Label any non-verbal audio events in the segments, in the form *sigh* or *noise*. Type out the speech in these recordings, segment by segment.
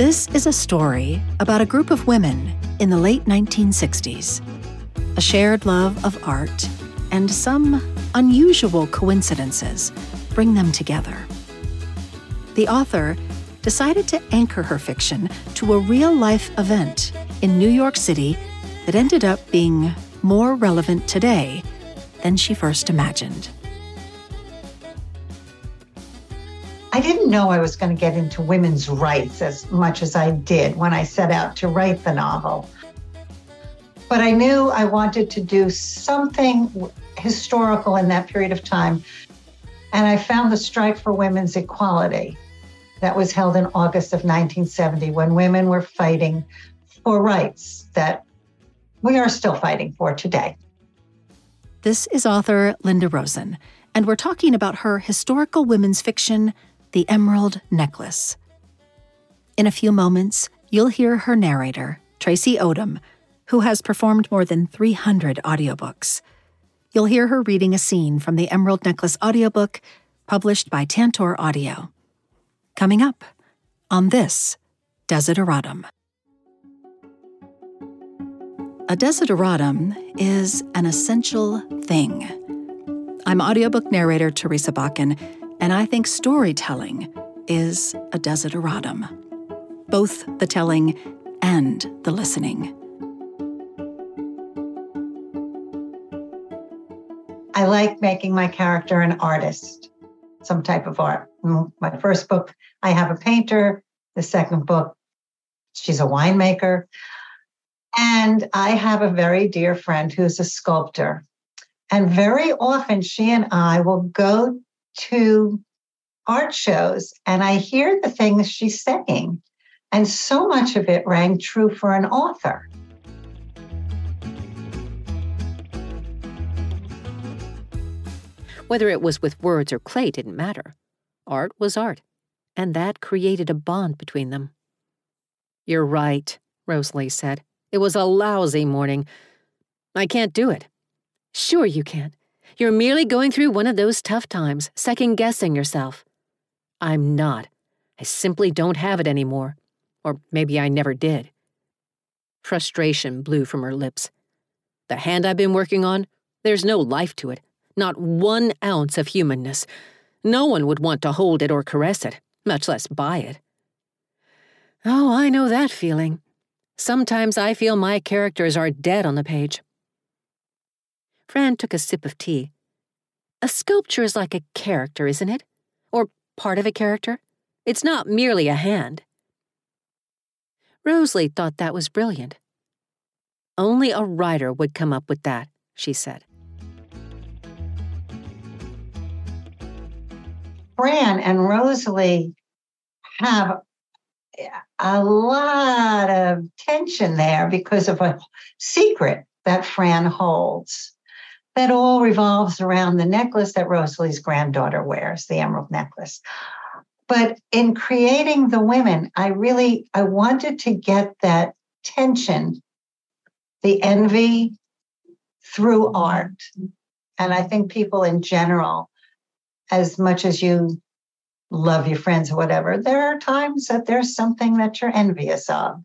This is a story about a group of women in the late 1960s. A shared love of art and some unusual coincidences bring them together. The author decided to anchor her fiction to a real life event in New York City that ended up being more relevant today than she first imagined. I didn't know I was going to get into women's rights as much as I did when I set out to write the novel. But I knew I wanted to do something historical in that period of time. And I found the strike for women's equality that was held in August of 1970 when women were fighting for rights that we are still fighting for today. This is author Linda Rosen, and we're talking about her historical women's fiction, The Emerald Necklace. In a few moments, you'll hear her narrator, Traci Odom, who has performed more than 300 audiobooks. You'll hear her reading a scene from the Emerald Necklace audiobook published by Tantor Audio. Coming up on this Desideratum. A desideratum is an essential thing. I'm audiobook narrator Theresa Bakken, and I think storytelling is a desideratum. Both the telling and the listening. I like making my character an artist, some type of art. Mm, my first book, I have a painter. The second book, she's a winemaker. And I have a very dear friend who's a sculptor. And very often she and I will go to art shows and I hear the things she's saying. And so much of it rang true for an author. Whether it was with words or clay didn't matter. Art was art, and that created a bond between them. You're right, Rosalie said. It was a lousy morning. I can't do it. Sure, you can. You're merely going through one of those tough times, second guessing yourself. I'm not. I simply don't have it anymore. Or maybe I never did. Frustration blew from her lips. The hand I've been working on, there's no life to it, not one ounce of humanness. No one would want to hold it or caress it, much less buy it. Oh, I know that feeling. Sometimes I feel my characters are dead on the page. Fran took a sip of tea. A sculpture is like a character, isn't it? Or part of a character? It's not merely a hand. Rosalie thought that was brilliant. Only a writer would come up with that, she said. Fran and Rosalie have a lot of tension there because of a secret that Fran holds that all revolves around the necklace that Rosalie's granddaughter wears, the emerald necklace. But in creating the women, I really I wanted to get that tension, the envy through art. And I think people in general, as much as you love your friends or whatever, there are times that there's something that you're envious of.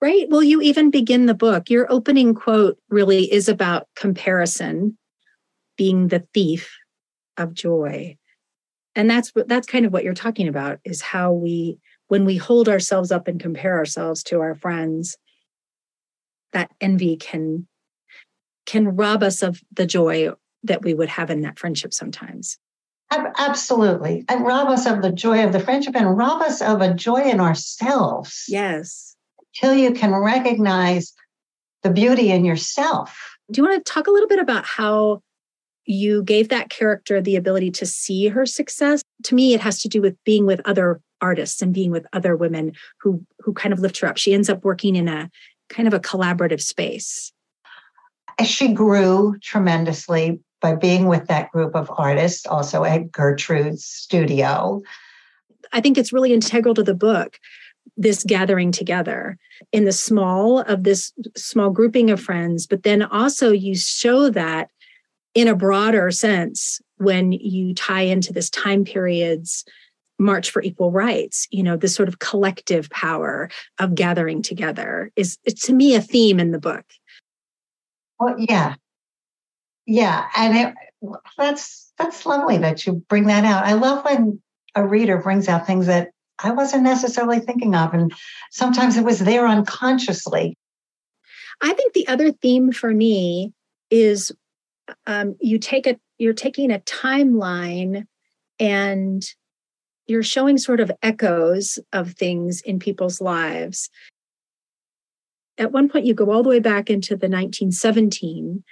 Right. Well, you even begin the book. Your opening quote really is about comparison being the thief of joy. And that's what that's kind of what you're talking about is how we when we hold ourselves up and compare ourselves to our friends that envy can can rob us of the joy that we would have in that friendship sometimes. Absolutely. And rob us of the joy of the friendship and rob us of a joy in ourselves. Yes. Till you can recognize the beauty in yourself. Do you want to talk a little bit about how you gave that character the ability to see her success? To me, it has to do with being with other artists and being with other women who who kind of lift her up. She ends up working in a kind of a collaborative space. She grew tremendously by being with that group of artists, also at Gertrude's studio. I think it's really integral to the book, this gathering together in the small of this small grouping of friends, but then also you show that in a broader sense when you tie into this time periods march for equal rights you know this sort of collective power of gathering together is to me a theme in the book. Well yeah. Yeah and it, that's that's lovely that you bring that out. I love when a reader brings out things that i wasn't necessarily thinking of and sometimes it was there unconsciously i think the other theme for me is um, you take a you're taking a timeline and you're showing sort of echoes of things in people's lives. At one point, you go all the way back into the 1917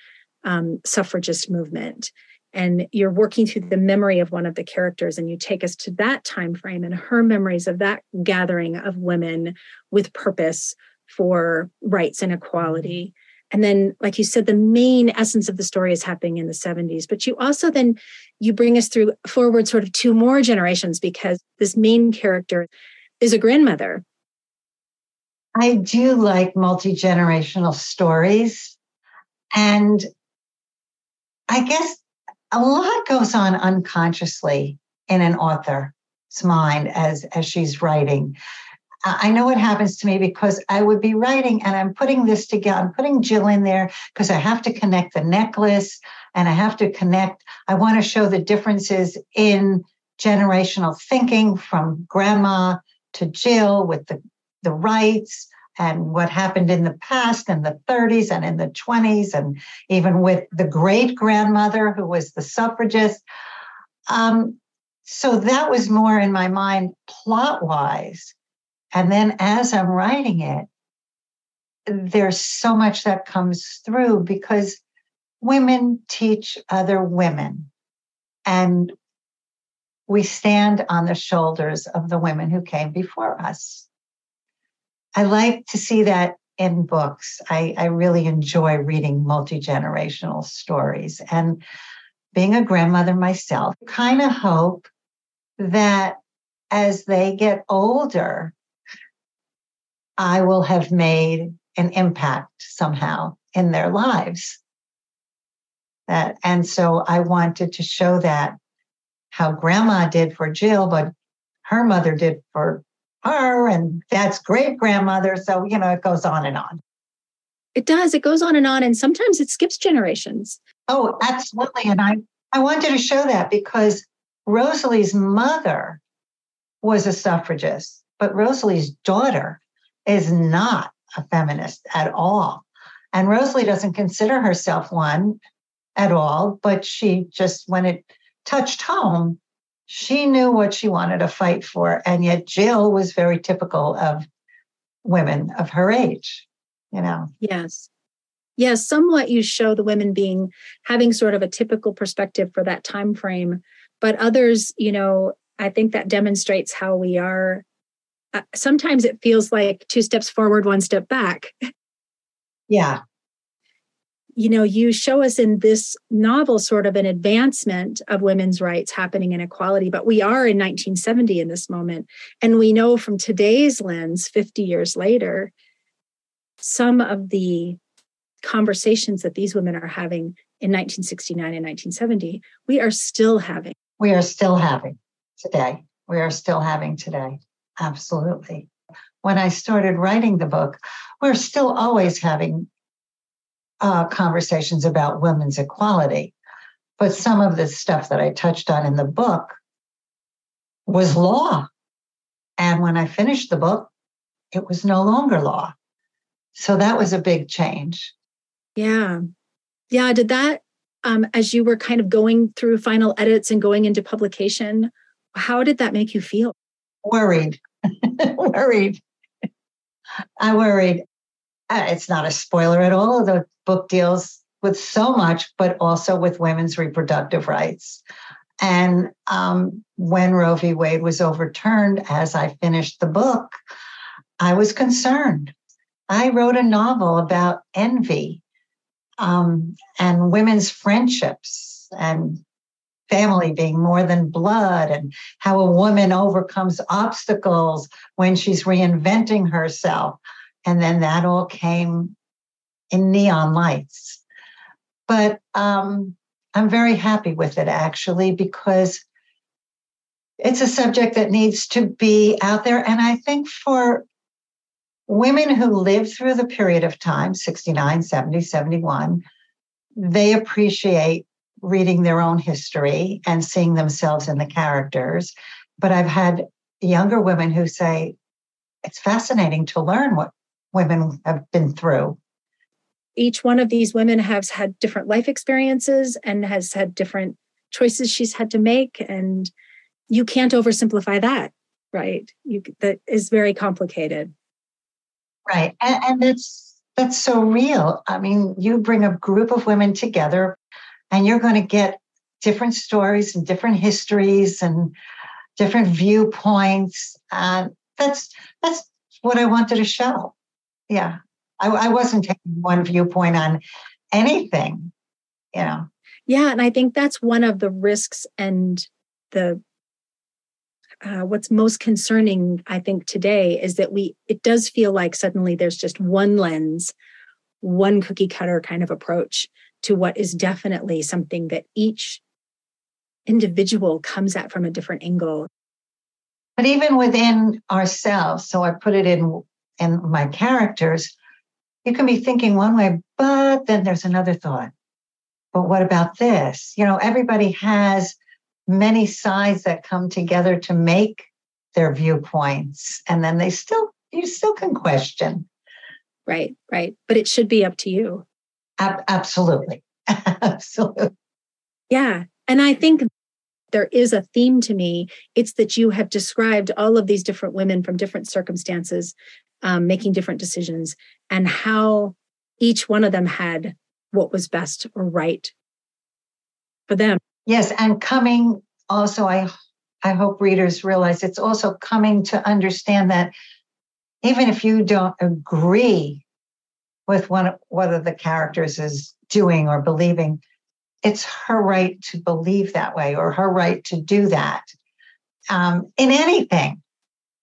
um, suffragist movement, and you're working through the memory of one of the characters, and you take us to that time frame and her memories of that gathering of women with purpose for rights and equality. Mm-hmm. And then like you said the main essence of the story is happening in the 70s but you also then you bring us through forward sort of two more generations because this main character is a grandmother. I do like multi-generational stories and i guess a lot goes on unconsciously in an author's mind as as she's writing I know what happens to me because I would be writing and I'm putting this together. I'm putting Jill in there because I have to connect the necklace and I have to connect. I want to show the differences in generational thinking from grandma to Jill with the, the rights and what happened in the past in the 30s and in the 20s, and even with the great grandmother who was the suffragist. Um, so that was more in my mind plot wise and then as I'm writing it, there's so much that comes through because women teach other women. And we stand on the shoulders of the women who came before us. I like to see that in books. I, I really enjoy reading multi generational stories. And being a grandmother myself, kind of hope that as they get older, I will have made an impact somehow in their lives. That, and so I wanted to show that how grandma did for Jill, but her mother did for her, and that's great grandmother. So, you know, it goes on and on. It does. It goes on and on. And sometimes it skips generations. Oh, absolutely. And I, I wanted to show that because Rosalie's mother was a suffragist, but Rosalie's daughter is not a feminist at all. And Rosalie doesn't consider herself one at all, but she just, when it touched home, she knew what she wanted to fight for. And yet Jill was very typical of women of her age, you know? Yes. Yes, somewhat you show the women being having sort of a typical perspective for that time frame, but others, you know, I think that demonstrates how we are uh, sometimes it feels like two steps forward, one step back. *laughs* Yeah. You know, you show us in this novel sort of an advancement of women's rights happening in equality, but we are in 1970 in this moment. And we know from today's lens, 50 years later, some of the conversations that these women are having in 1969 and 1970, we are still having. We are still having today. We are still having today. Absolutely. When I started writing the book, we're still always having uh, conversations about women's equality. But some of the stuff that I touched on in the book was law. And when I finished the book, it was no longer law. So that was a big change. Yeah. Yeah. Did that, um, as you were kind of going through final edits and going into publication, how did that make you feel? Worried. *laughs* worried. I worried. Uh, it's not a spoiler at all. The book deals with so much, but also with women's reproductive rights. And um, when Roe v. Wade was overturned, as I finished the book, I was concerned. I wrote a novel about envy um, and women's friendships and family being more than blood and how a woman overcomes obstacles when she's reinventing herself. And then that all came in neon lights. But um, I'm very happy with it actually because it's a subject that needs to be out there. And I think for women who lived through the period of time 69, 70, 71 they appreciate reading their own history and seeing themselves in the characters. But I've had younger women who say it's fascinating to learn what women have been through. Each one of these women has had different life experiences and has had different choices she's had to make. And you can't oversimplify that, right? You, that is very complicated. Right. And, and it's that's so real. I mean, you bring a group of women together and you're going to get different stories and different histories and different viewpoints. And that's that's what I wanted to show. Yeah. I, I wasn't taking one viewpoint on anything, you know. Yeah. And I think that's one of the risks and the uh, what's most concerning, I think, today is that we, it does feel like suddenly there's just one lens, one cookie cutter kind of approach to what is definitely something that each individual comes at from a different angle. But even within ourselves, so I put it in in my characters, you can be thinking one way, but then there's another thought. But what about this? You know, everybody has many sides that come together to make their viewpoints and then they still you still can question. Right right. But it should be up to you. Ab- absolutely. *laughs* Absolutely. Yeah and i think there is a theme to me. It's that you have described all of these different women from different circumstances um, making different decisions and how each one of them had what was best or right for them. Yes, and coming also, I I hope readers realize it's also coming to understand that even if you don't agree with one of the characters is doing or believing, it's her right to believe that way or her right to do that um, in anything,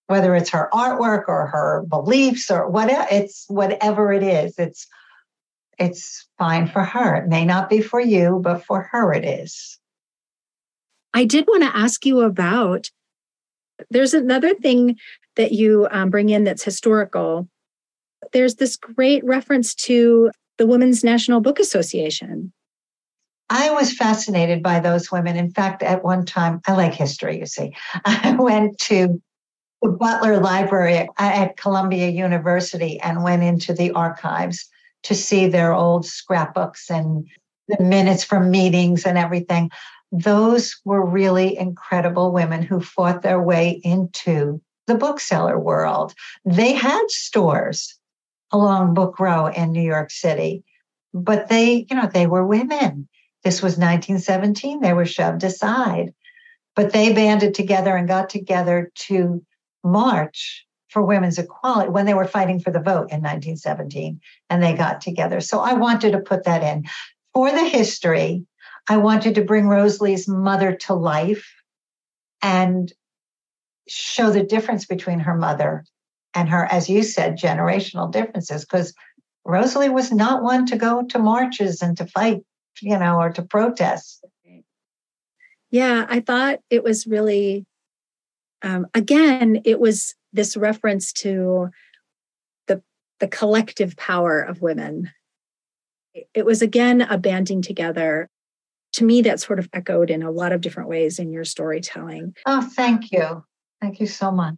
whether it's her artwork or her beliefs or whatever. It's whatever it is. It's it's fine for her. It may not be for you, but for her it is. I did want to ask you about there's another thing that you um, bring in that's historical. There's this great reference to the Women's National Book Association. I was fascinated by those women. In fact, at one time, I like history, you see. *laughs* I went to the Butler Library at Columbia University and went into the archives to see their old scrapbooks and the minutes from meetings and everything those were really incredible women who fought their way into the bookseller world. They had stores along Book Row in New York City, but they, you know, they were women. This was 1917. They were shoved aside, but they banded together and got together to march for women's equality when they were fighting for the vote in 1917 and they got together. So I wanted to put that in for the history I wanted to bring Rosalie's mother to life and show the difference between her mother and her, as you said, generational differences. Because Rosalie was not one to go to marches and to fight, you know, or to protest. Yeah, I thought it was really, um, again, it was this reference to the the collective power of women. It was again a banding together to me, that sort of echoed in a lot of different ways in your storytelling. Oh, thank you. Thank you so much.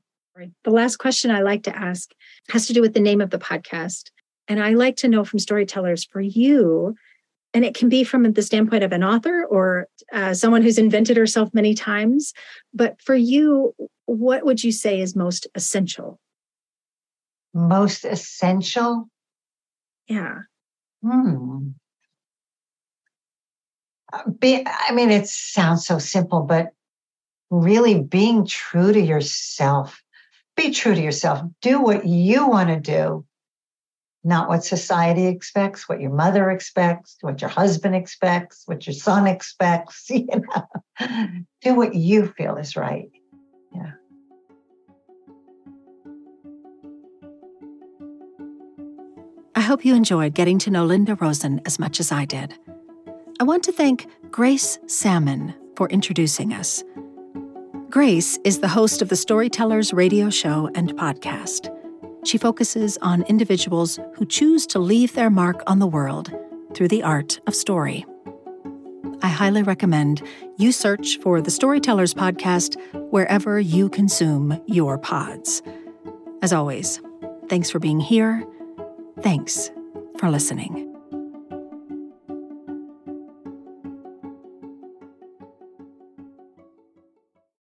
The last question I like to ask has to do with the name of the podcast. And I like to know from storytellers for you, and it can be from the standpoint of an author or uh, someone who's invented herself many times. But for you, what would you say is most essential? Most essential? Yeah. Hmm be, I mean, it sounds so simple, but really being true to yourself. Be true to yourself. Do what you want to do, not what society expects, what your mother expects, what your husband expects, what your son expects. *laughs* You know, do what you feel is right. Yeah. I hope you enjoyed getting to know Linda Rosen as much as I did. I want to thank Grace Sammon for introducing us. Grace is the host of the Storytellers radio show and podcast. She focuses on individuals who choose to leave their mark on the world through the art of story. I highly recommend you search for the Storytellers podcast wherever you consume your pods. As always, thanks for being here. Thanks for listening.